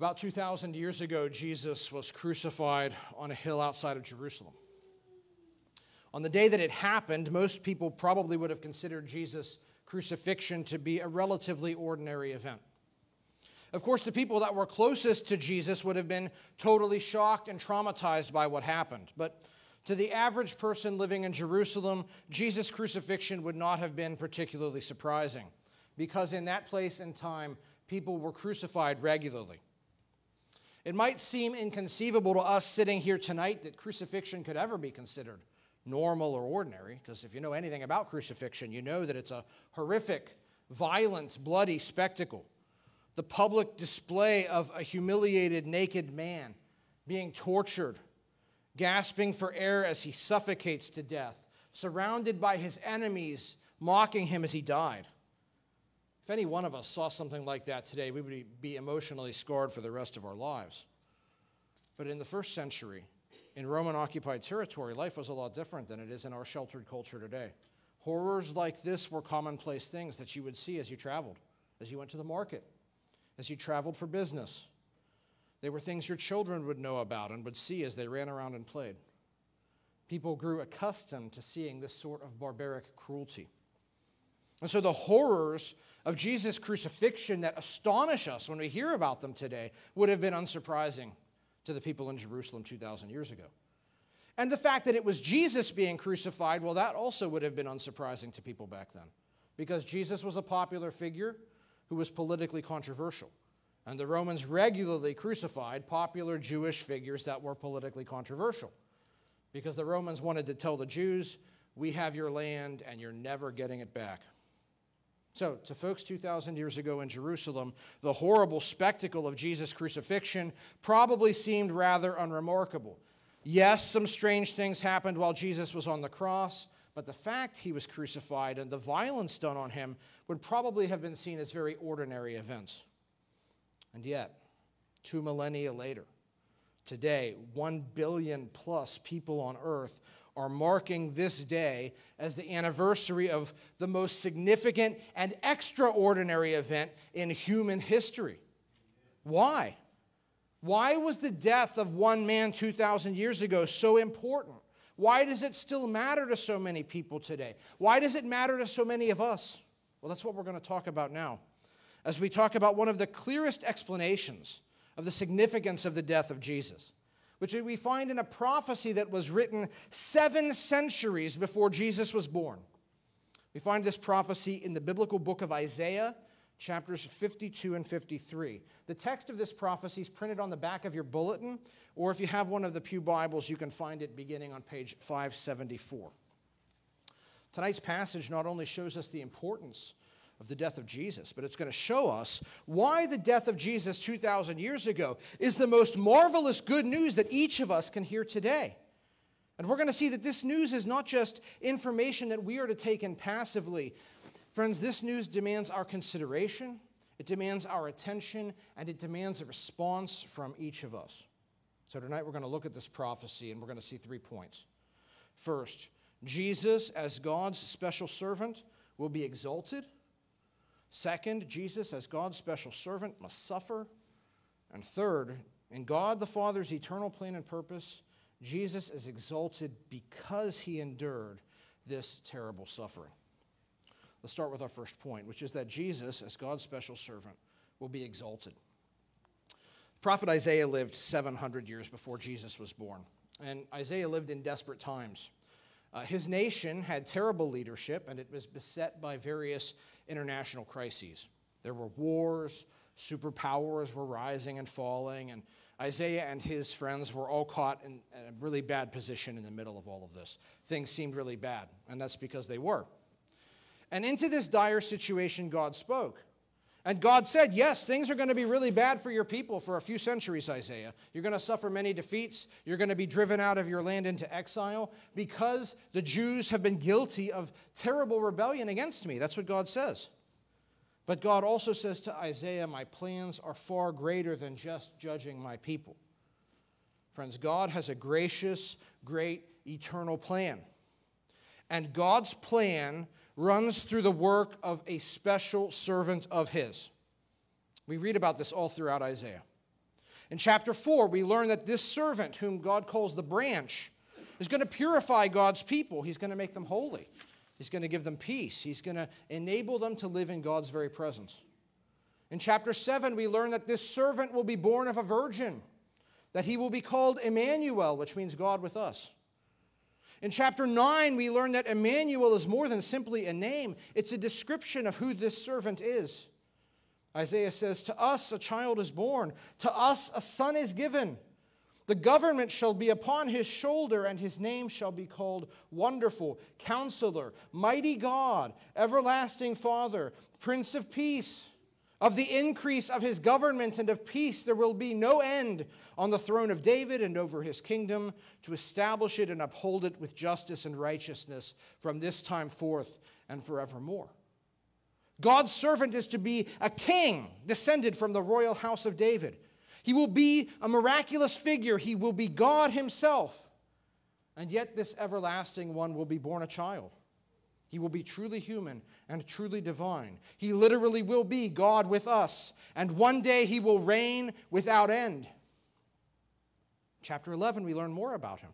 About 2,000 years ago, Jesus was crucified on a hill outside of Jerusalem. On the day that it happened, most people probably would have considered Jesus' crucifixion to be a relatively ordinary event. Of course, the people that were closest to Jesus would have been totally shocked and traumatized by what happened. But to the average person living in Jerusalem, Jesus' crucifixion would not have been particularly surprising, because in that place and time, people were crucified regularly. It might seem inconceivable to us sitting here tonight that crucifixion could ever be considered normal or ordinary, because if you know anything about crucifixion, you know that it's a horrific, violent, bloody spectacle. The public display of a humiliated, naked man being tortured, gasping for air as he suffocates to death, surrounded by his enemies, mocking him as he died. If any one of us saw something like that today, we would be emotionally scarred for the rest of our lives. But in the first century, in Roman occupied territory, life was a lot different than it is in our sheltered culture today. Horrors like this were commonplace things that you would see as you traveled, as you went to the market, as you traveled for business. They were things your children would know about and would see as they ran around and played. People grew accustomed to seeing this sort of barbaric cruelty. And so the horrors of Jesus' crucifixion that astonish us when we hear about them today would have been unsurprising to the people in Jerusalem 2,000 years ago. And the fact that it was Jesus being crucified, well, that also would have been unsurprising to people back then, because Jesus was a popular figure who was politically controversial. And the Romans regularly crucified popular Jewish figures that were politically controversial, because the Romans wanted to tell the Jews, we have your land and you're never getting it back. So, to folks 2,000 years ago in Jerusalem, the horrible spectacle of Jesus' crucifixion probably seemed rather unremarkable. Yes, some strange things happened while Jesus was on the cross, but the fact he was crucified and the violence done on him would probably have been seen as very ordinary events. And yet, two millennia later, today, one billion plus people on earth are marking this day as the anniversary of the most significant and extraordinary event in human history. Why? Why was the death of one man 2,000 years ago so important? Why does it still matter to so many people today? Why does it matter to so many of us? Well, that's what we're going to talk about now as we talk about one of the clearest explanations of the significance of the death of Jesus which we find in a prophecy that was written seven centuries before Jesus was born. We find this prophecy in the biblical book of Isaiah, chapters 52 and 53. The text of this prophecy is printed on the back of your bulletin, or if you have one of the Pew Bibles, you can find it beginning on page 574. Tonight's passage not only shows us the importance of the death of Jesus, but it's going to show us why the death of Jesus 2,000 years ago is the most marvelous good news that each of us can hear today. And we're going to see that this news is not just information that we are to take in passively. Friends, this news demands our consideration, it demands our attention, and it demands a response from each of us. So tonight we're going to look at this prophecy and we're going to see three points. First, Jesus, as God's special servant, will be exalted. Second, Jesus, as God's special servant, must suffer. And third, in God the Father's eternal plan and purpose, Jesus is exalted because he endured this terrible suffering. Let's start with our first point, which is that Jesus, as God's special servant, will be exalted. prophet Isaiah lived 700 years before Jesus was born, and Isaiah lived in desperate times. Uh, his nation had terrible leadership, and it was beset by various international crises. There were wars, superpowers were rising and falling, and Isaiah and his friends were all caught in a really bad position in the middle of all of this. Things seemed really bad, and that's because they were. And into this dire situation, God spoke. And God said, Yes, things are going to be really bad for your people for a few centuries, Isaiah. You're going to suffer many defeats. You're going to be driven out of your land into exile because the Jews have been guilty of terrible rebellion against me. That's what God says. But God also says to Isaiah, My plans are far greater than just judging my people. Friends, God has a gracious, great, eternal plan. And God's plan runs through the work of a special servant of his. We read about this all throughout Isaiah. In chapter 4, we learn that this servant, whom God calls the branch, is going to purify God's people. He's going to make them holy. He's going to give them peace. He's going to enable them to live in God's very presence. In chapter 7, we learn that this servant will be born of a virgin, that he will be called Emmanuel, which means God with us. In chapter 9, we learn that Emmanuel is more than simply a name, it's a description of who this servant is. Isaiah says, To us a child is born, to us a son is given. The government shall be upon his shoulder, and his name shall be called Wonderful, Counselor, Mighty God, Everlasting Father, Prince of Peace. Of the increase of his government and of peace, there will be no end on the throne of David and over his kingdom to establish it and uphold it with justice and righteousness from this time forth and forevermore. God's servant is to be a king descended from the royal house of David. He will be a miraculous figure, he will be God himself. And yet, this everlasting one will be born a child. He will be truly human and truly divine. He literally will be God with us, and one day he will reign without end. Chapter 11, we learn more about him.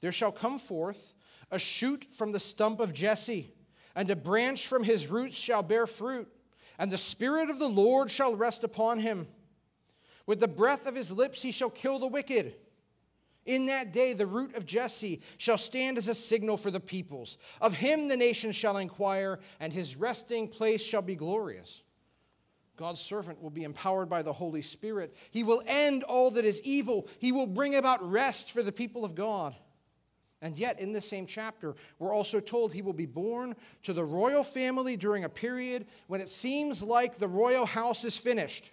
There shall come forth a shoot from the stump of Jesse, and a branch from his roots shall bear fruit, and the Spirit of the Lord shall rest upon him. With the breath of his lips he shall kill the wicked in that day, the root of Jesse shall stand as a signal for the peoples. Of him the nations shall inquire, and his resting place shall be glorious. God's servant will be empowered by the Holy Spirit. He will end all that is evil. He will bring about rest for the people of God. And yet, in this same chapter, we're also told he will be born to the royal family during a period when it seems like the royal house is finished.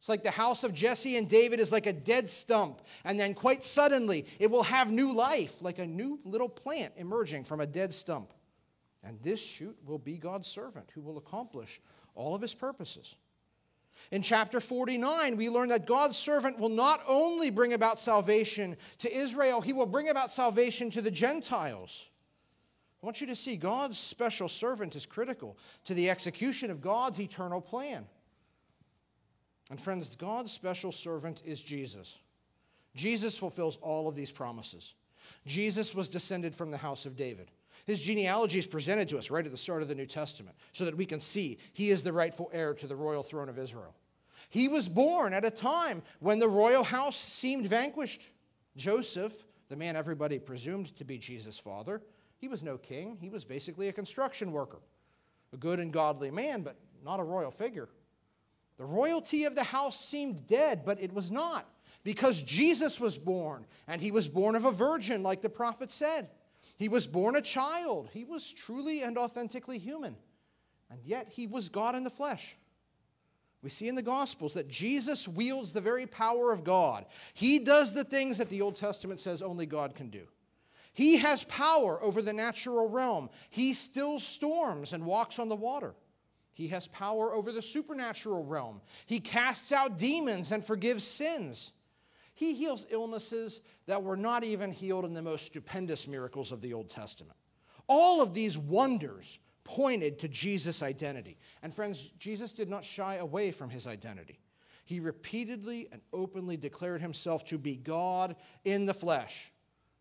It's like the house of Jesse and David is like a dead stump, and then quite suddenly it will have new life, like a new little plant emerging from a dead stump. And this shoot will be God's servant who will accomplish all of his purposes. In chapter 49, we learn that God's servant will not only bring about salvation to Israel, he will bring about salvation to the Gentiles. I want you to see God's special servant is critical to the execution of God's eternal plan. And friends, God's special servant is Jesus. Jesus fulfills all of these promises. Jesus was descended from the house of David. His genealogy is presented to us right at the start of the New Testament so that we can see he is the rightful heir to the royal throne of Israel. He was born at a time when the royal house seemed vanquished. Joseph, the man everybody presumed to be Jesus' father, he was no king. He was basically a construction worker, a good and godly man, but not a royal figure. The royalty of the house seemed dead, but it was not, because Jesus was born, and he was born of a virgin, like the prophet said. He was born a child. He was truly and authentically human, and yet he was God in the flesh. We see in the Gospels that Jesus wields the very power of God. He does the things that the Old Testament says only God can do. He has power over the natural realm. He stills storms and walks on the water. He has power over the supernatural realm. He casts out demons and forgives sins. He heals illnesses that were not even healed in the most stupendous miracles of the Old Testament. All of these wonders pointed to Jesus' identity. And friends, Jesus did not shy away from his identity. He repeatedly and openly declared himself to be God in the flesh.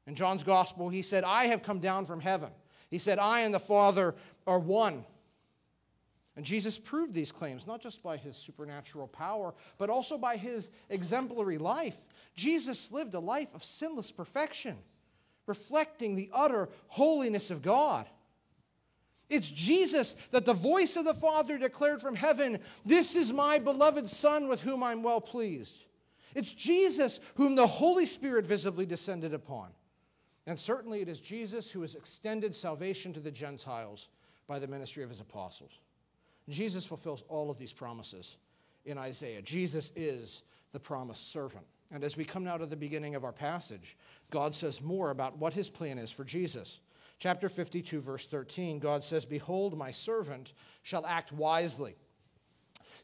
In John's gospel, he said, I have come down from heaven. He said, I and the Father are one. And Jesus proved these claims not just by his supernatural power, but also by his exemplary life. Jesus lived a life of sinless perfection, reflecting the utter holiness of God. It's Jesus that the voice of the Father declared from heaven, This is my beloved Son with whom I'm well pleased. It's Jesus whom the Holy Spirit visibly descended upon. And certainly it is Jesus who has extended salvation to the Gentiles by the ministry of his apostles. Jesus fulfills all of these promises in Isaiah. Jesus is the promised servant. And as we come now to the beginning of our passage, God says more about what his plan is for Jesus. Chapter 52, verse 13, God says, Behold, my servant shall act wisely.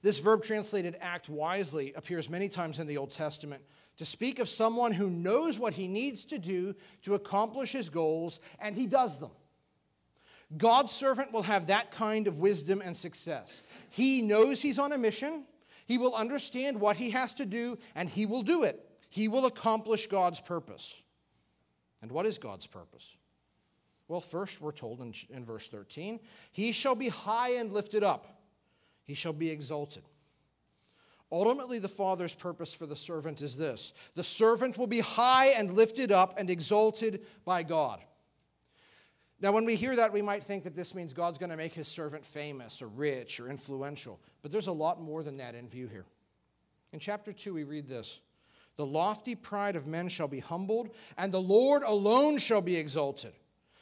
This verb translated act wisely appears many times in the Old Testament to speak of someone who knows what he needs to do to accomplish his goals, and he does them. God's servant will have that kind of wisdom and success. He knows he's on a mission. He will understand what he has to do, and he will do it. He will accomplish God's purpose. And what is God's purpose? Well, first, we're told in, in verse 13, He shall be high and lifted up, he shall be exalted. Ultimately, the Father's purpose for the servant is this the servant will be high and lifted up and exalted by God. Now, when we hear that, we might think that this means God's going to make his servant famous or rich or influential. But there's a lot more than that in view here. In chapter 2, we read this The lofty pride of men shall be humbled, and the Lord alone shall be exalted.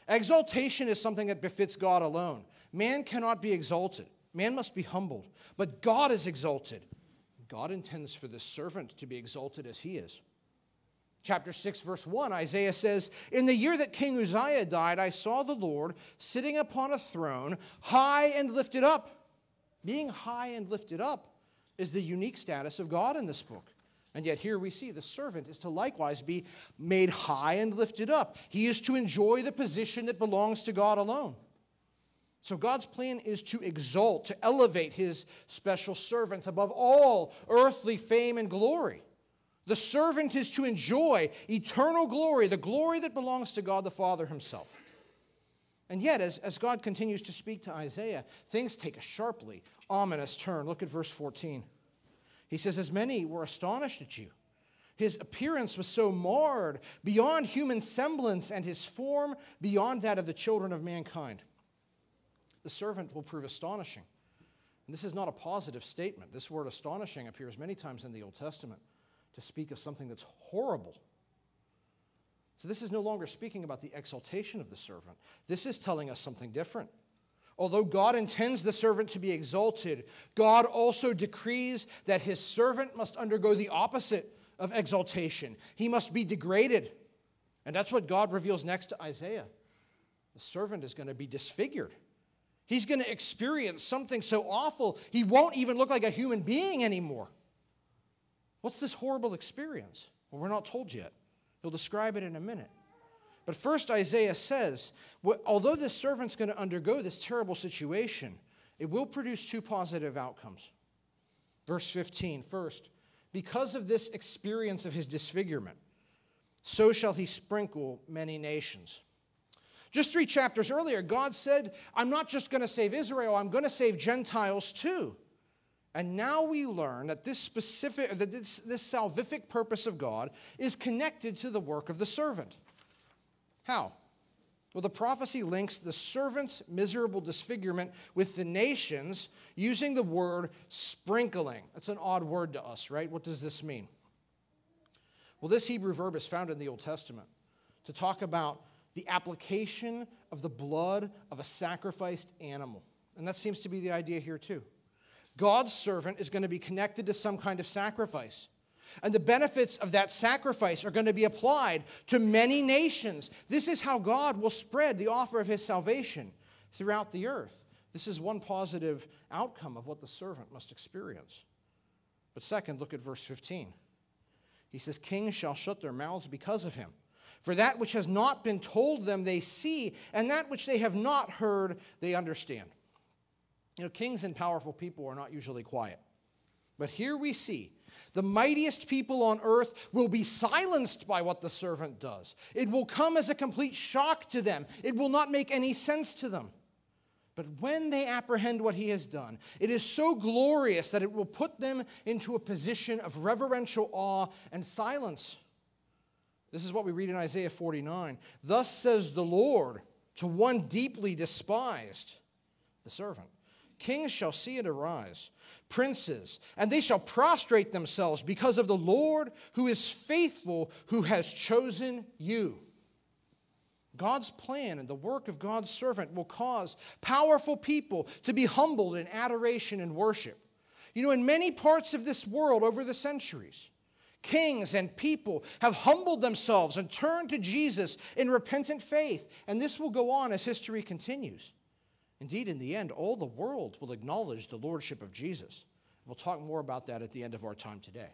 Exaltation is something that befits God alone. Man cannot be exalted, man must be humbled. But God is exalted. God intends for the servant to be exalted as he is. Chapter 6, verse 1, Isaiah says, In the year that King Uzziah died, I saw the Lord sitting upon a throne, high and lifted up. Being high and lifted up is the unique status of God in this book. And yet, here we see the servant is to likewise be made high and lifted up. He is to enjoy the position that belongs to God alone. So, God's plan is to exalt, to elevate his special servant above all earthly fame and glory. The servant is to enjoy eternal glory, the glory that belongs to God the Father himself. And yet, as, as God continues to speak to Isaiah, things take a sharply ominous turn. Look at verse 14. He says, As many were astonished at you, his appearance was so marred beyond human semblance, and his form beyond that of the children of mankind. The servant will prove astonishing. And this is not a positive statement. This word astonishing appears many times in the Old Testament to speak of something that's horrible. So, this is no longer speaking about the exaltation of the servant. This is telling us something different. Although God intends the servant to be exalted, God also decrees that his servant must undergo the opposite of exaltation. He must be degraded. And that's what God reveals next to Isaiah. The servant is going to be disfigured. He's going to experience something so awful, he won't even look like a human being anymore. What's this horrible experience? Well, we're not told yet. He'll describe it in a minute. But first, Isaiah says, although this servant's going to undergo this terrible situation, it will produce two positive outcomes. Verse 15, first, because of this experience of his disfigurement, so shall he sprinkle many nations. Just three chapters earlier, God said, I'm not just going to save Israel, I'm going to save Gentiles too. And now we learn that this specific, that this, this salvific purpose of God is connected to the work of the servant. How? Well, the prophecy links the servant's miserable disfigurement with the nations using the word sprinkling. That's an odd word to us, right? What does this mean? Well, this Hebrew verb is found in the Old Testament to talk about the application of the blood of a sacrificed animal. And that seems to be the idea here, too. God's servant is going to be connected to some kind of sacrifice. And the benefits of that sacrifice are going to be applied to many nations. This is how God will spread the offer of his salvation throughout the earth. This is one positive outcome of what the servant must experience. But second, look at verse 15. He says, Kings shall shut their mouths because of him. For that which has not been told them they see, and that which they have not heard they understand. You know, kings and powerful people are not usually quiet. But here we see the mightiest people on earth will be silenced by what the servant does. It will come as a complete shock to them, it will not make any sense to them. But when they apprehend what he has done, it is so glorious that it will put them into a position of reverential awe and silence. This is what we read in Isaiah 49. Thus says the Lord to one deeply despised, the servant Kings shall see it arise, princes, and they shall prostrate themselves because of the Lord who is faithful, who has chosen you. God's plan and the work of God's servant will cause powerful people to be humbled in adoration and worship. You know, in many parts of this world over the centuries, kings and people have humbled themselves and turned to Jesus in repentant faith, and this will go on as history continues. Indeed, in the end, all the world will acknowledge the lordship of Jesus. We'll talk more about that at the end of our time today.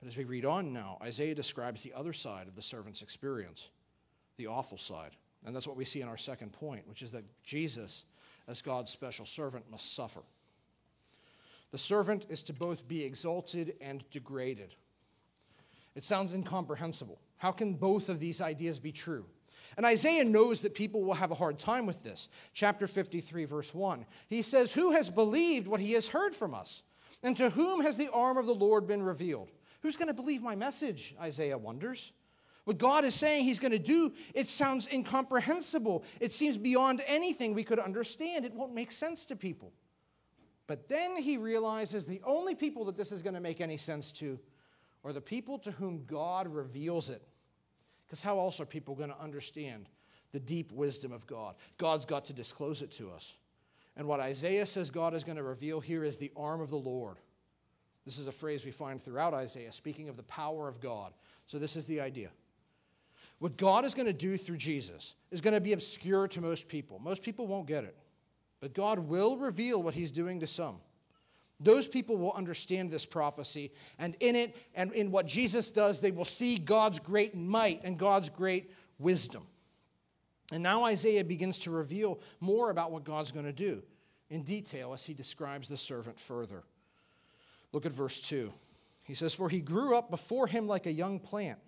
But as we read on now, Isaiah describes the other side of the servant's experience, the awful side. And that's what we see in our second point, which is that Jesus, as God's special servant, must suffer. The servant is to both be exalted and degraded. It sounds incomprehensible. How can both of these ideas be true? And Isaiah knows that people will have a hard time with this. Chapter 53, verse 1. He says, Who has believed what he has heard from us? And to whom has the arm of the Lord been revealed? Who's going to believe my message? Isaiah wonders. What God is saying he's going to do, it sounds incomprehensible. It seems beyond anything we could understand. It won't make sense to people. But then he realizes the only people that this is going to make any sense to are the people to whom God reveals it. Because how else are people going to understand the deep wisdom of God? God's got to disclose it to us. And what Isaiah says God is going to reveal here is the arm of the Lord. This is a phrase we find throughout Isaiah, speaking of the power of God. So, this is the idea. What God is going to do through Jesus is going to be obscure to most people. Most people won't get it. But God will reveal what he's doing to some. Those people will understand this prophecy, and in it and in what Jesus does, they will see God's great might and God's great wisdom. And now Isaiah begins to reveal more about what God's going to do in detail as he describes the servant further. Look at verse 2. He says, For he grew up before him like a young plant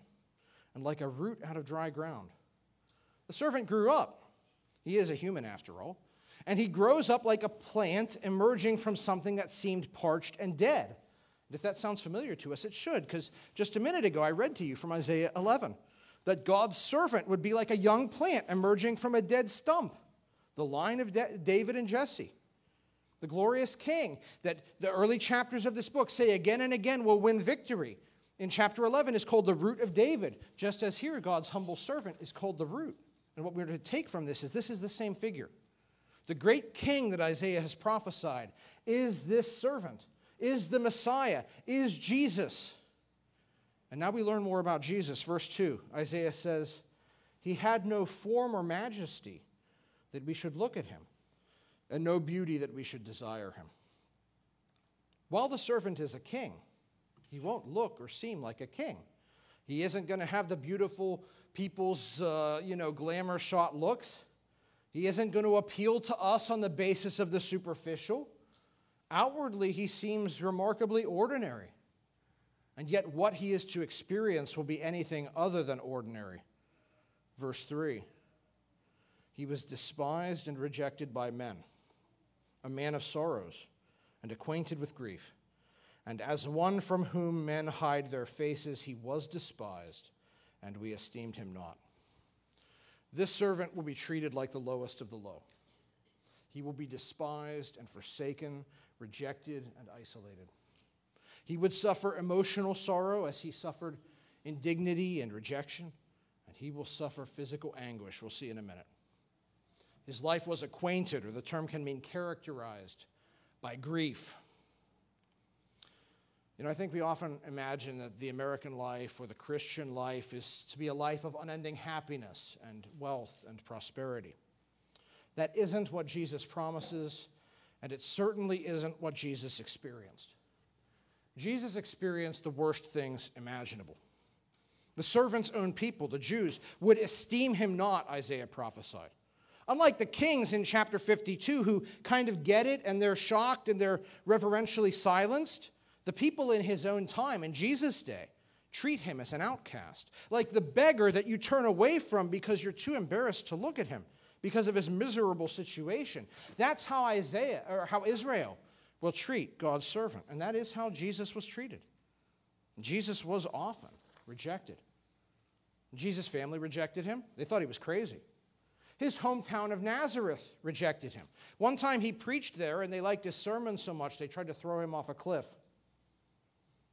and like a root out of dry ground. The servant grew up. He is a human after all. And he grows up like a plant emerging from something that seemed parched and dead. And if that sounds familiar to us, it should, because just a minute ago I read to you from Isaiah 11 that God's servant would be like a young plant emerging from a dead stump, the line of De- David and Jesse. The glorious king that the early chapters of this book say again and again will win victory. In chapter 11 is called the root of David, just as here God's humble servant is called the root. And what we're to take from this is this is the same figure. The great king that Isaiah has prophesied is this servant, is the Messiah, is Jesus. And now we learn more about Jesus. Verse 2 Isaiah says, He had no form or majesty that we should look at him, and no beauty that we should desire him. While the servant is a king, he won't look or seem like a king. He isn't going to have the beautiful people's, uh, you know, glamour shot looks. He isn't going to appeal to us on the basis of the superficial. Outwardly, he seems remarkably ordinary. And yet, what he is to experience will be anything other than ordinary. Verse 3 He was despised and rejected by men, a man of sorrows and acquainted with grief. And as one from whom men hide their faces, he was despised, and we esteemed him not. This servant will be treated like the lowest of the low. He will be despised and forsaken, rejected and isolated. He would suffer emotional sorrow as he suffered indignity and rejection, and he will suffer physical anguish. We'll see in a minute. His life was acquainted, or the term can mean characterized, by grief you know, I think we often imagine that the American life or the Christian life is to be a life of unending happiness and wealth and prosperity. That isn't what Jesus promises, and it certainly isn't what Jesus experienced. Jesus experienced the worst things imaginable. The servant's own people, the Jews, would esteem him not, Isaiah prophesied. Unlike the kings in chapter 52 who kind of get it and they're shocked and they're reverentially silenced, the people in his own time, in Jesus' day, treat him as an outcast, like the beggar that you turn away from because you're too embarrassed to look at him because of his miserable situation. That's how Isaiah or how Israel will treat God's servant, and that is how Jesus was treated. Jesus was often rejected. Jesus' family rejected him. They thought he was crazy. His hometown of Nazareth rejected him. One time he preached there, and they liked his sermon so much they tried to throw him off a cliff.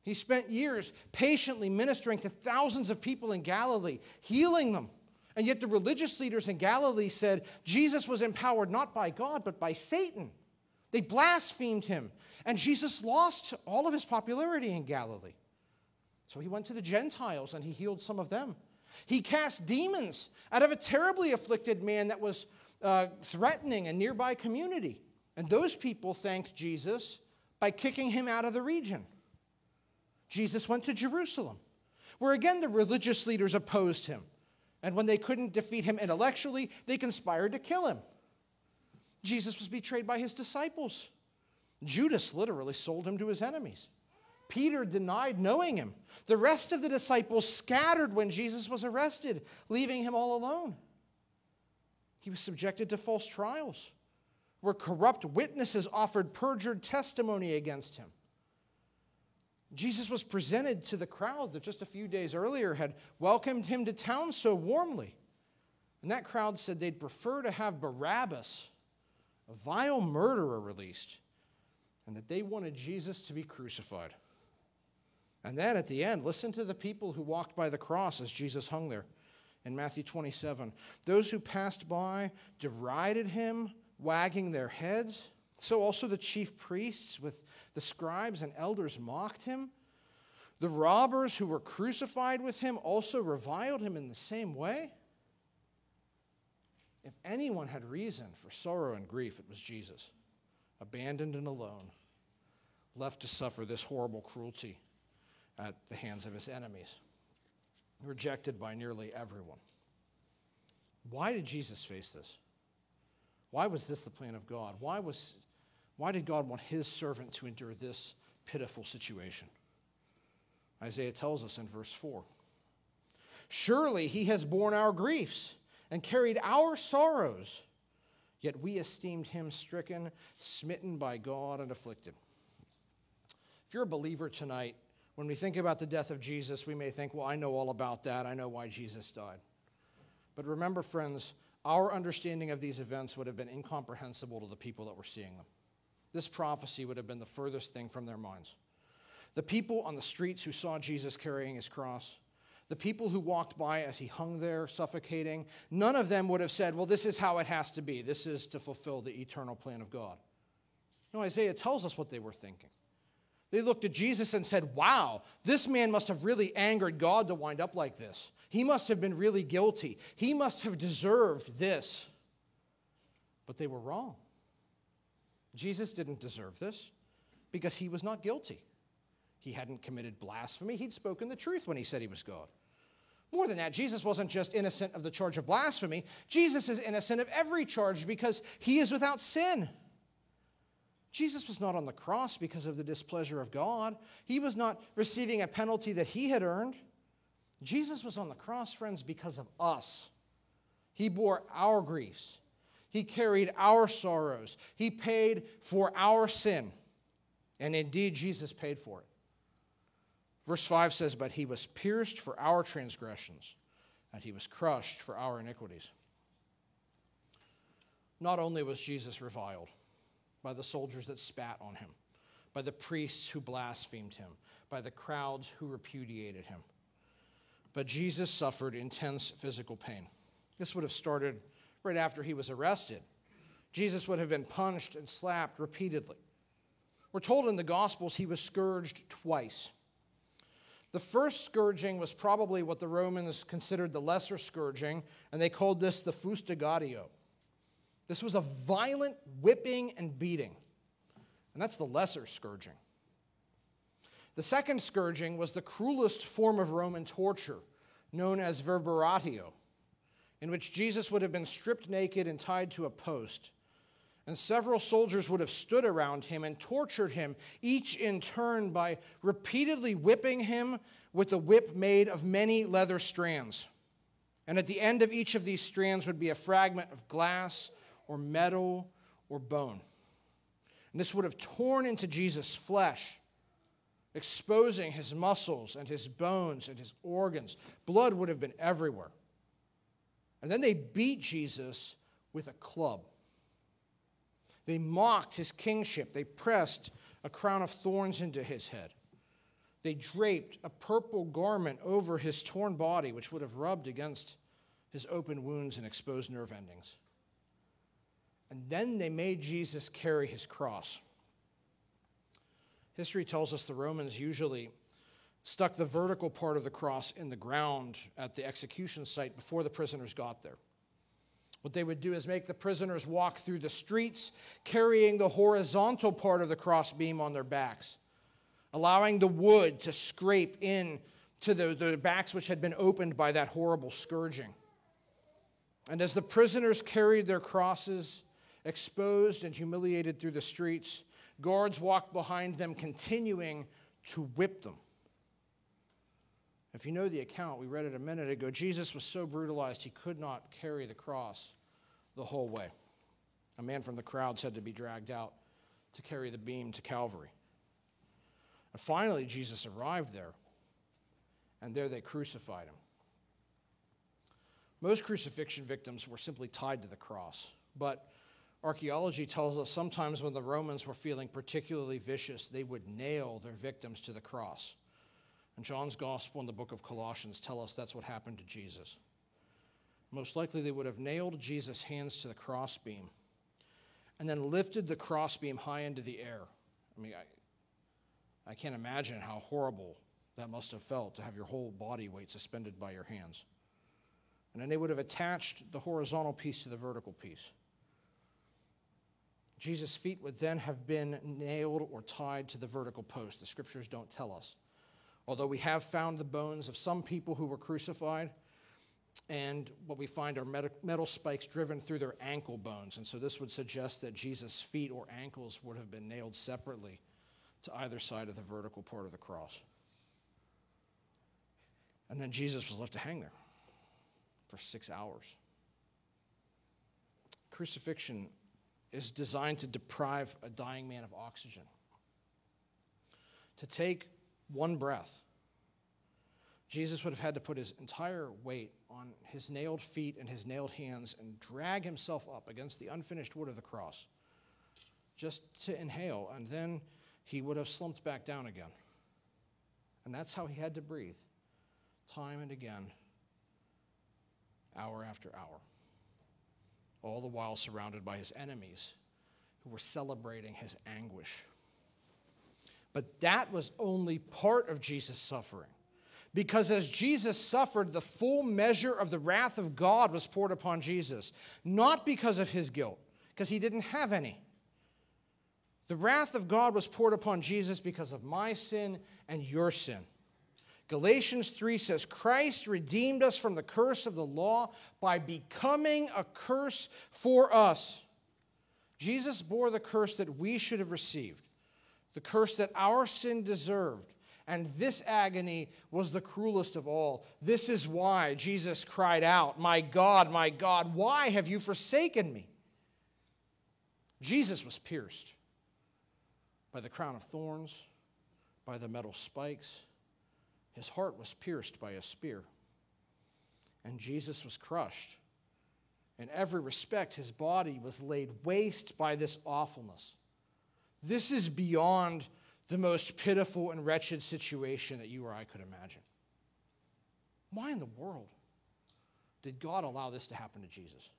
He spent years patiently ministering to thousands of people in Galilee, healing them. And yet the religious leaders in Galilee said Jesus was empowered not by God, but by Satan. They blasphemed him. And Jesus lost all of his popularity in Galilee. So he went to the Gentiles and he healed some of them. He cast demons out of a terribly afflicted man that was uh, threatening a nearby community. And those people thanked Jesus by kicking him out of the region. Jesus went to Jerusalem, where again the religious leaders opposed him. And when they couldn't defeat him intellectually, they conspired to kill him. Jesus was betrayed by his disciples. Judas literally sold him to his enemies. Peter denied knowing him. The rest of the disciples scattered when Jesus was arrested, leaving him all alone. He was subjected to false trials, where corrupt witnesses offered perjured testimony against him. Jesus was presented to the crowd that just a few days earlier had welcomed him to town so warmly. And that crowd said they'd prefer to have Barabbas, a vile murderer, released, and that they wanted Jesus to be crucified. And then at the end, listen to the people who walked by the cross as Jesus hung there in Matthew 27. Those who passed by derided him, wagging their heads. So also the chief priests with the scribes and elders mocked him. The robbers who were crucified with him also reviled him in the same way. If anyone had reason for sorrow and grief, it was Jesus, abandoned and alone, left to suffer this horrible cruelty at the hands of his enemies, rejected by nearly everyone. Why did Jesus face this? Why was this the plan of God? Why, was, why did God want his servant to endure this pitiful situation? Isaiah tells us in verse 4 Surely he has borne our griefs and carried our sorrows, yet we esteemed him stricken, smitten by God, and afflicted. If you're a believer tonight, when we think about the death of Jesus, we may think, well, I know all about that. I know why Jesus died. But remember, friends, our understanding of these events would have been incomprehensible to the people that were seeing them. This prophecy would have been the furthest thing from their minds. The people on the streets who saw Jesus carrying his cross, the people who walked by as he hung there suffocating, none of them would have said, Well, this is how it has to be. This is to fulfill the eternal plan of God. No, Isaiah tells us what they were thinking. They looked at Jesus and said, Wow, this man must have really angered God to wind up like this. He must have been really guilty. He must have deserved this. But they were wrong. Jesus didn't deserve this because he was not guilty. He hadn't committed blasphemy, he'd spoken the truth when he said he was God. More than that, Jesus wasn't just innocent of the charge of blasphemy, Jesus is innocent of every charge because he is without sin. Jesus was not on the cross because of the displeasure of God. He was not receiving a penalty that he had earned. Jesus was on the cross, friends, because of us. He bore our griefs, He carried our sorrows, He paid for our sin. And indeed, Jesus paid for it. Verse 5 says, But He was pierced for our transgressions, and He was crushed for our iniquities. Not only was Jesus reviled, by the soldiers that spat on him, by the priests who blasphemed him, by the crowds who repudiated him. But Jesus suffered intense physical pain. This would have started right after he was arrested. Jesus would have been punched and slapped repeatedly. We're told in the Gospels he was scourged twice. The first scourging was probably what the Romans considered the lesser scourging, and they called this the fustigatio. This was a violent whipping and beating. And that's the lesser scourging. The second scourging was the cruelest form of Roman torture, known as verberatio, in which Jesus would have been stripped naked and tied to a post. And several soldiers would have stood around him and tortured him, each in turn by repeatedly whipping him with a whip made of many leather strands. And at the end of each of these strands would be a fragment of glass or metal or bone. And this would have torn into Jesus' flesh, exposing his muscles and his bones and his organs. Blood would have been everywhere. And then they beat Jesus with a club. They mocked his kingship. They pressed a crown of thorns into his head. They draped a purple garment over his torn body, which would have rubbed against his open wounds and exposed nerve endings. And then they made Jesus carry his cross. History tells us the Romans usually stuck the vertical part of the cross in the ground at the execution site before the prisoners got there. What they would do is make the prisoners walk through the streets carrying the horizontal part of the crossbeam on their backs, allowing the wood to scrape in to the, the backs which had been opened by that horrible scourging. And as the prisoners carried their crosses, exposed and humiliated through the streets, Guards walked behind them, continuing to whip them. If you know the account, we read it a minute ago, Jesus was so brutalized he could not carry the cross the whole way. A man from the crowd had to be dragged out to carry the beam to Calvary. And finally, Jesus arrived there, and there they crucified him. Most crucifixion victims were simply tied to the cross, but archaeology tells us sometimes when the Romans were feeling particularly vicious, they would nail their victims to the cross. And John's gospel and the book of Colossians tell us that's what happened to Jesus. Most likely, they would have nailed Jesus' hands to the crossbeam and then lifted the crossbeam high into the air. I mean, I, I can't imagine how horrible that must have felt to have your whole body weight suspended by your hands. And then they would have attached the horizontal piece to the vertical piece. Jesus' feet would then have been nailed or tied to the vertical post. The scriptures don't tell us. Although we have found the bones of some people who were crucified, and what we find are metal spikes driven through their ankle bones. And so this would suggest that Jesus' feet or ankles would have been nailed separately to either side of the vertical part of the cross. And then Jesus was left to hang there for six hours. Crucifixion is designed to deprive a dying man of oxygen. To take one breath Jesus would have had to put his entire weight on his nailed feet and his nailed hands and drag himself up against the unfinished wood of the cross just to inhale, and then he would have slumped back down again. And that's how he had to breathe, time and again, hour after hour, all the while surrounded by his enemies who were celebrating his anguish. But that was only part of Jesus' suffering. Because as Jesus suffered, the full measure of the wrath of God was poured upon Jesus, not because of his guilt, because he didn't have any. The wrath of God was poured upon Jesus because of my sin and your sin. Galatians 3 says, Christ redeemed us from the curse of the law by becoming a curse for us. Jesus bore the curse that we should have received, the curse that our sin deserved and this agony was the cruelest of all. This is why Jesus cried out, My God, my God, why have you forsaken me? Jesus was pierced by the crown of thorns, by the metal spikes. His heart was pierced by a spear. And Jesus was crushed. In every respect, his body was laid waste by this awfulness. This is beyond the most pitiful and wretched situation that you or I could imagine. Why in the world did God allow this to happen to Jesus?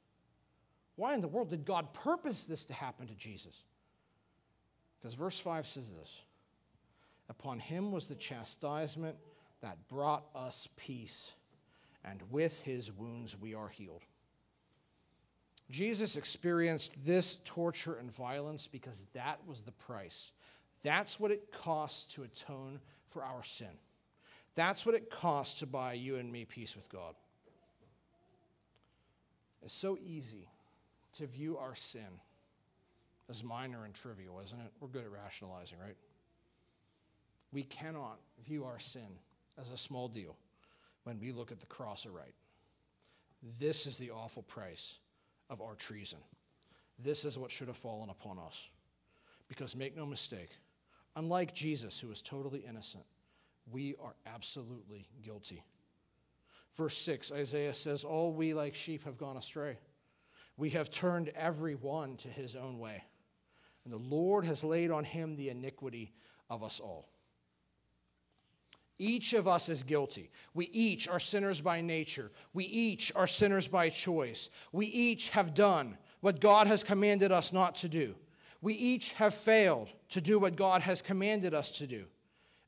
Why in the world did God purpose this to happen to Jesus? Because verse 5 says this Upon him was the chastisement that brought us peace, and with his wounds we are healed. Jesus experienced this torture and violence because that was the price that's what it costs to atone for our sin. That's what it costs to buy you and me peace with God. It's so easy to view our sin as minor and trivial, isn't it? We're good at rationalizing, right? We cannot view our sin as a small deal when we look at the cross aright. This is the awful price of our treason. This is what should have fallen upon us. Because make no mistake, Unlike Jesus, who was totally innocent, we are absolutely guilty. Verse 6, Isaiah says, All we like sheep have gone astray. We have turned every one to his own way. And the Lord has laid on him the iniquity of us all. Each of us is guilty. We each are sinners by nature. We each are sinners by choice. We each have done what God has commanded us not to do. We each have failed to do what God has commanded us to do.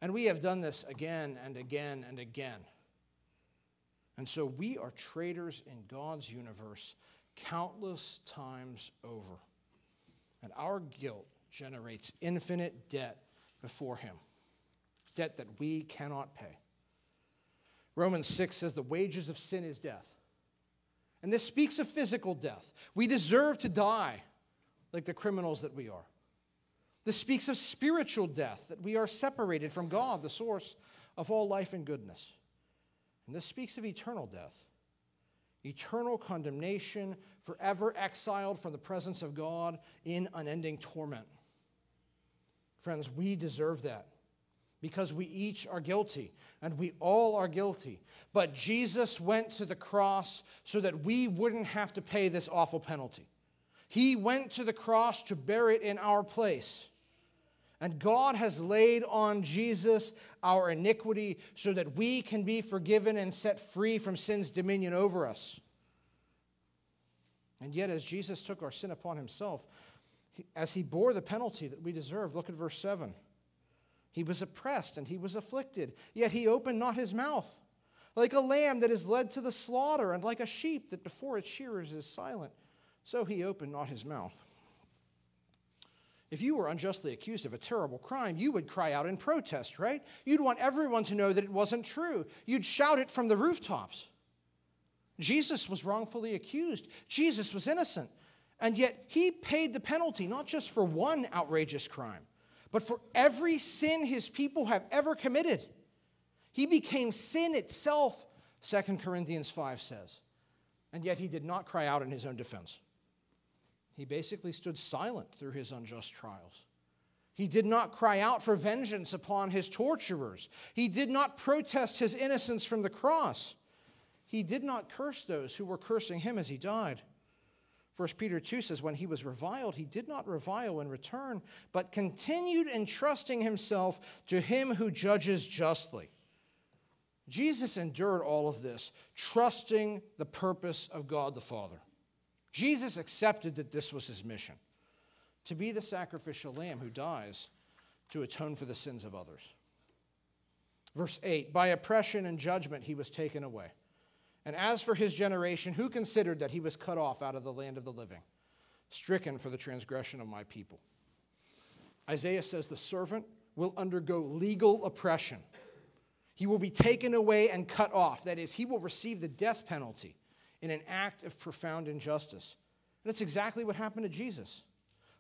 And we have done this again and again and again. And so we are traitors in God's universe countless times over. And our guilt generates infinite debt before Him, debt that we cannot pay. Romans 6 says the wages of sin is death. And this speaks of physical death. We deserve to die like the criminals that we are. This speaks of spiritual death, that we are separated from God, the source of all life and goodness. And this speaks of eternal death, eternal condemnation, forever exiled from the presence of God in unending torment. Friends, we deserve that because we each are guilty, and we all are guilty. But Jesus went to the cross so that we wouldn't have to pay this awful penalty. He went to the cross to bear it in our place. And God has laid on Jesus our iniquity so that we can be forgiven and set free from sin's dominion over us. And yet, as Jesus took our sin upon himself, as he bore the penalty that we deserve, look at verse 7. He was oppressed and he was afflicted, yet he opened not his mouth. Like a lamb that is led to the slaughter, and like a sheep that before its shearers is silent, so he opened not his mouth. If you were unjustly accused of a terrible crime, you would cry out in protest, right? You'd want everyone to know that it wasn't true. You'd shout it from the rooftops. Jesus was wrongfully accused, Jesus was innocent. And yet he paid the penalty, not just for one outrageous crime, but for every sin his people have ever committed. He became sin itself, 2 Corinthians 5 says. And yet he did not cry out in his own defense. He basically stood silent through his unjust trials. He did not cry out for vengeance upon his torturers. He did not protest his innocence from the cross. He did not curse those who were cursing him as he died. 1 Peter 2 says, When he was reviled, he did not revile in return, but continued entrusting himself to him who judges justly. Jesus endured all of this, trusting the purpose of God the Father. Jesus accepted that this was his mission to be the sacrificial lamb who dies to atone for the sins of others. Verse 8 By oppression and judgment he was taken away. And as for his generation, who considered that he was cut off out of the land of the living, stricken for the transgression of my people? Isaiah says the servant will undergo legal oppression. He will be taken away and cut off. That is, he will receive the death penalty in an act of profound injustice. And that's exactly what happened to Jesus.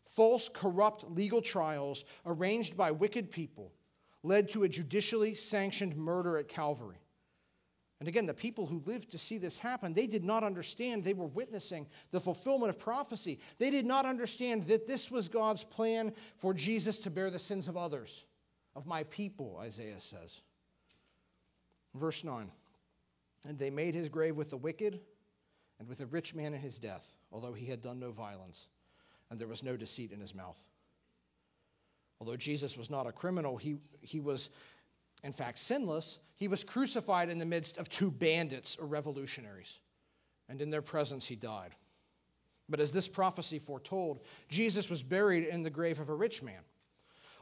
False, corrupt legal trials arranged by wicked people led to a judicially sanctioned murder at Calvary. And again, the people who lived to see this happen, they did not understand they were witnessing the fulfillment of prophecy. They did not understand that this was God's plan for Jesus to bear the sins of others, of my people, Isaiah says. Verse 9 And they made his grave with the wicked and with a rich man in his death, although he had done no violence, and there was no deceit in his mouth. Although Jesus was not a criminal, he, he was, in fact, sinless. He was crucified in the midst of two bandits or revolutionaries, and in their presence he died. But as this prophecy foretold, Jesus was buried in the grave of a rich man.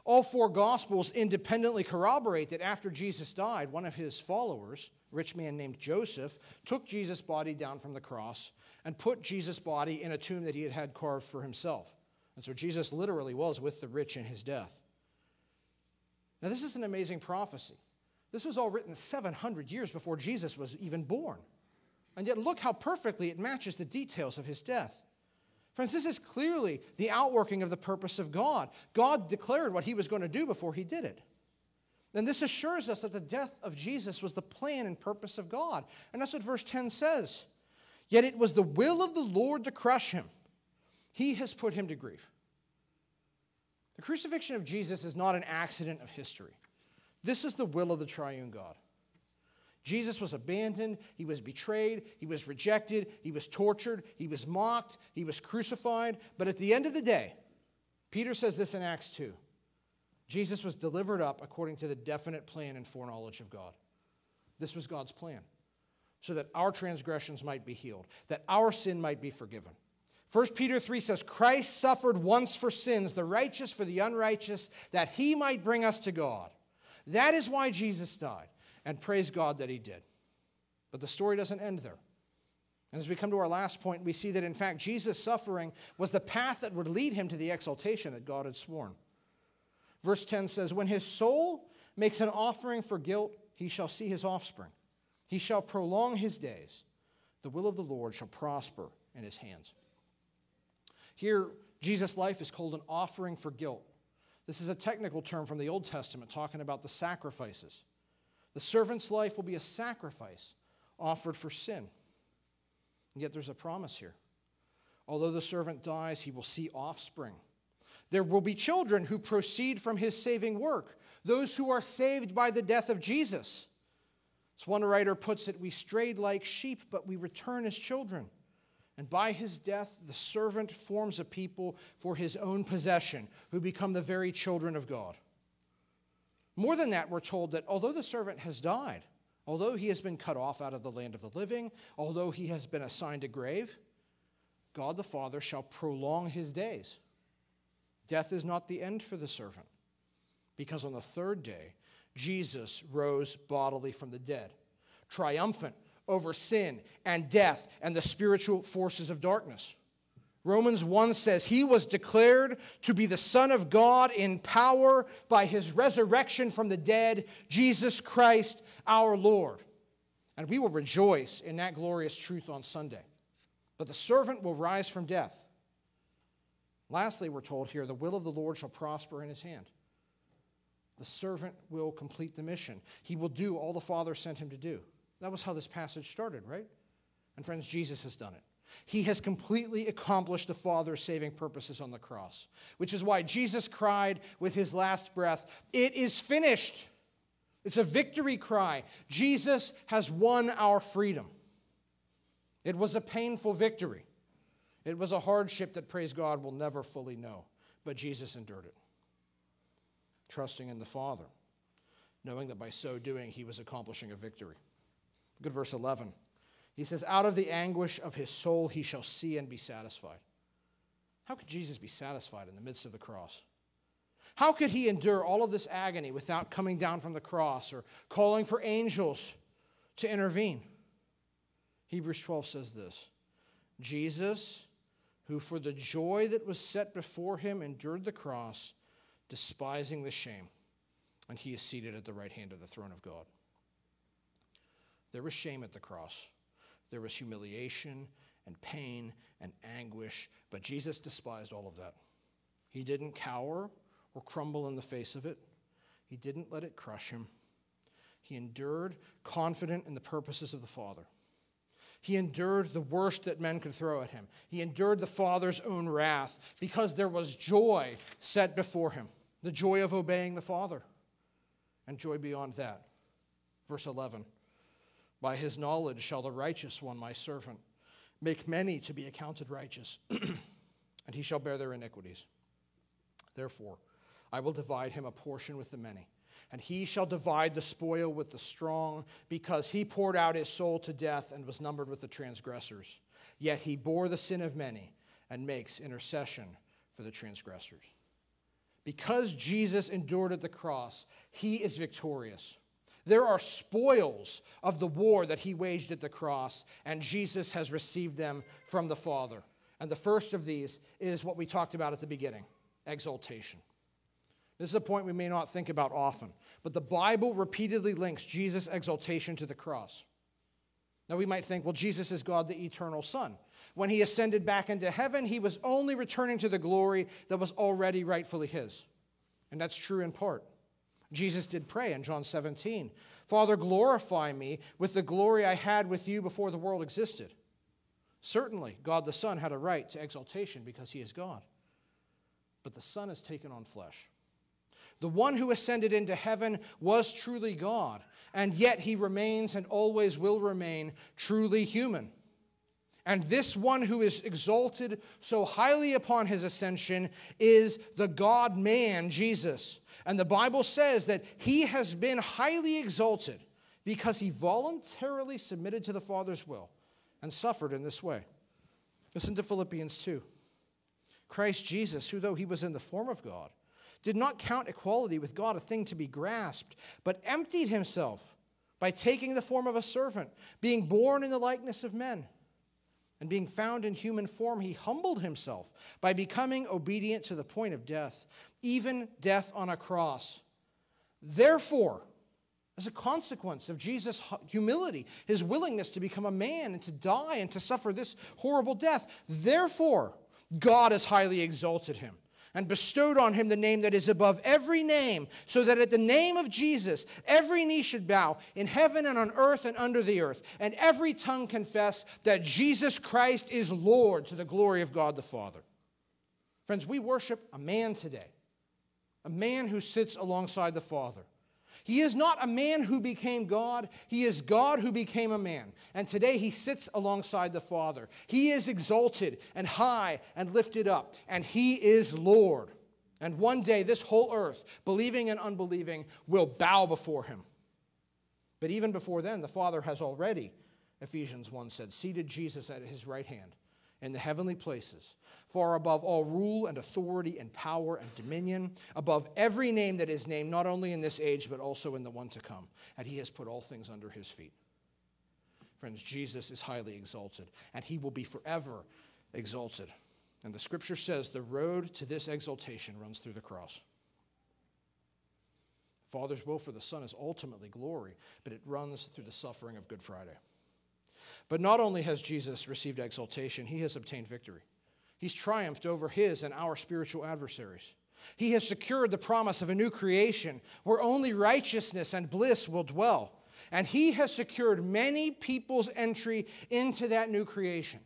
All four Gospels independently corroborate that after Jesus died, one of his followers, a rich man named Joseph, took Jesus' body down from the cross and put Jesus' body in a tomb that he had had carved for himself. And so Jesus literally was with the rich in his death. Now, this is an amazing prophecy. This was all written 700 years before Jesus was even born. And yet, look how perfectly it matches the details of his death. Friends, this is clearly the outworking of the purpose of God. God declared what he was going to do before he did it. And this assures us that the death of Jesus was the plan and purpose of God. And that's what verse 10 says. Yet it was the will of the Lord to crush him. He has put him to grief. The crucifixion of Jesus is not an accident of history. This is the will of the triune God. Jesus was abandoned, he was betrayed, he was rejected, he was tortured, he was mocked, he was crucified. But at the end of the day, Peter says this in Acts 2 Jesus was delivered up according to the definite plan and foreknowledge of God. This was God's plan, so that our transgressions might be healed, that our sin might be forgiven. 1 Peter 3 says, Christ suffered once for sins, the righteous for the unrighteous, that he might bring us to God. That is why Jesus died, and praise God that he did. But the story doesn't end there. And as we come to our last point, we see that in fact Jesus' suffering was the path that would lead him to the exaltation that God had sworn. Verse 10 says, When his soul makes an offering for guilt, he shall see his offspring. He shall prolong his days. The will of the Lord shall prosper in his hands. Here, Jesus' life is called an offering for guilt. This is a technical term from the Old Testament talking about the sacrifices. The servant's life will be a sacrifice offered for sin. And yet there's a promise here. Although the servant dies, he will see offspring. There will be children who proceed from his saving work, those who are saved by the death of Jesus. As one writer puts it, we strayed like sheep, but we return as children. And by his death, the servant forms a people for his own possession, who become the very children of God. More than that, we're told that although the servant has died, although he has been cut off out of the land of the living, although he has been assigned a grave, God the Father shall prolong his days. Death is not the end for the servant, because on the third day, Jesus rose bodily from the dead, triumphant over sin and death and the spiritual forces of darkness. Romans 1 says, He was declared to be the Son of God in power by His resurrection from the dead, Jesus Christ our Lord. And we will rejoice in that glorious truth on Sunday. But the servant will rise from death. Lastly, we're told here, the will of the Lord shall prosper in his hand. The servant will complete the mission. He will do all the Father sent him to do. That was how this passage started, right? And friends, Jesus has done it. He has completely accomplished the Father's saving purposes on the cross, which is why Jesus cried with his last breath, It is finished. It's a victory cry. Jesus has won our freedom. It was a painful victory. It was a hardship that, praise God, we'll never fully know. But Jesus endured it, trusting in the Father, knowing that by so doing, he was accomplishing a victory. At verse 11. He says, Out of the anguish of his soul he shall see and be satisfied. How could Jesus be satisfied in the midst of the cross? How could he endure all of this agony without coming down from the cross or calling for angels to intervene? Hebrews 12 says this Jesus, who for the joy that was set before him endured the cross, despising the shame, and he is seated at the right hand of the throne of God. There was shame at the cross. There was humiliation and pain and anguish, but Jesus despised all of that. He didn't cower or crumble in the face of it, he didn't let it crush him. He endured, confident in the purposes of the Father. He endured the worst that men could throw at him. He endured the Father's own wrath because there was joy set before him the joy of obeying the Father, and joy beyond that. Verse 11 By his knowledge shall the righteous one, my servant, make many to be accounted righteous, and he shall bear their iniquities. Therefore, I will divide him a portion with the many and he shall divide the spoil with the strong, because he poured out his soul to death and was numbered with the transgressors. Yet he bore the sin of many and makes intercession for the transgressors. Because Jesus endured at the cross, he is victorious. There are spoils of the war that he waged at the cross, and Jesus has received them from the Father. And the first of these is what we talked about at the beginning exaltation. This is a point we may not think about often, but the Bible repeatedly links Jesus' exaltation to the cross. Now, we might think, well, Jesus is God, the eternal Son. When he ascended back into heaven, he was only returning to the glory that was already rightfully his. And that's true in part. Jesus did pray in John 17 Father, glorify me with the glory I had with you before the world existed. Certainly, God the Son had a right to exaltation because he is God. But the Son has taken on flesh. The one who ascended into heaven was truly God, and yet he remains and always will remain truly human. And this one who is exalted so highly upon his ascension is the God man, Jesus. And the Bible says that he has been highly exalted because he voluntarily submitted to the Father's will and suffered in this way. Listen to Philippians 2. Christ Jesus, who though he was in the form of God, did not count equality with God a thing to be grasped, but emptied himself by taking the form of a servant, being born in the likeness of men. And being found in human form, he humbled himself by becoming obedient to the point of death, even death on a cross. Therefore, as a consequence of Jesus' humility, his willingness to become a man and to die and to suffer this horrible death, therefore, God has highly exalted him and bestowed on him the name that is above every name, so that at the name of Jesus every knee should bow in heaven and on earth and under the earth, and every tongue confess that Jesus Christ is Lord to the glory of God the Father. Friends, we worship a man today, a man who sits alongside the Father. He is not a man who became God. He is God who became a man. And today he sits alongside the Father. He is exalted and high and lifted up, and he is Lord. And one day this whole earth, believing and unbelieving, will bow before him. But even before then, the Father has already, Ephesians 1 said, seated Jesus at his right hand in the heavenly places, far above all rule and authority and power and dominion, above every name that is named, not only in this age, but also in the one to come. And he has put all things under his feet. Friends, Jesus is highly exalted, and he will be forever exalted. And the scripture says the road to this exaltation runs through the cross. Father's will for the Son is ultimately glory, but it runs through the suffering of Good Friday. But not only has Jesus received exaltation, he has obtained victory. He's triumphed over his and our spiritual adversaries. He has secured the promise of a new creation where only righteousness and bliss will dwell. And he has secured many people's entry into that new creation.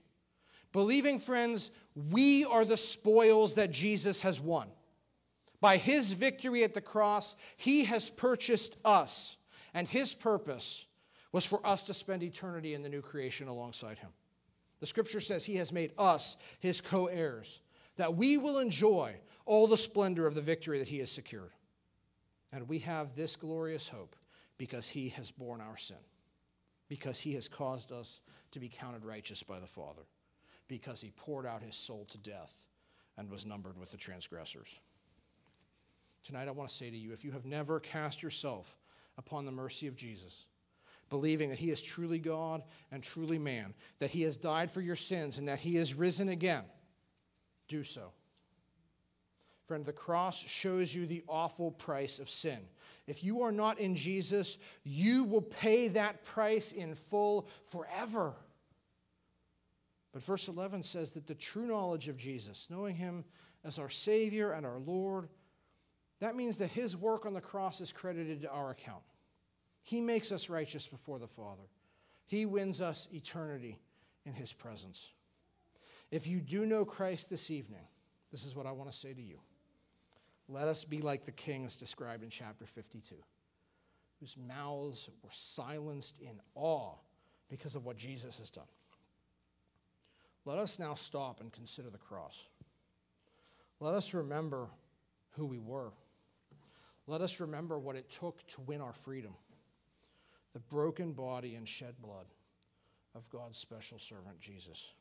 Believing friends, we are the spoils that Jesus has won. By his victory at the cross, he has purchased us. And his purpose was for us to spend eternity in the new creation alongside him. The scripture says he has made us his co heirs, that we will enjoy all the splendor of the victory that he has secured. And we have this glorious hope because he has borne our sin, because he has caused us to be counted righteous by the Father, because he poured out his soul to death and was numbered with the transgressors. Tonight, I want to say to you if you have never cast yourself upon the mercy of Jesus, believing that he is truly God and truly man, that he has died for your sins, and that he is risen again, do so. Friend, the cross shows you the awful price of sin. If you are not in Jesus, you will pay that price in full forever. But verse 11 says that the true knowledge of Jesus, knowing him as our Savior and our Lord, that means that his work on the cross is credited to our account. He makes us righteous before the Father. He wins us eternity in His presence. If you do know Christ this evening, this is what I want to say to you. Let us be like the kings described in chapter 52, whose mouths were silenced in awe because of what Jesus has done. Let us now stop and consider the cross. Let us remember who we were. Let us remember what it took to win our freedom the broken body and shed blood of God's special servant Jesus.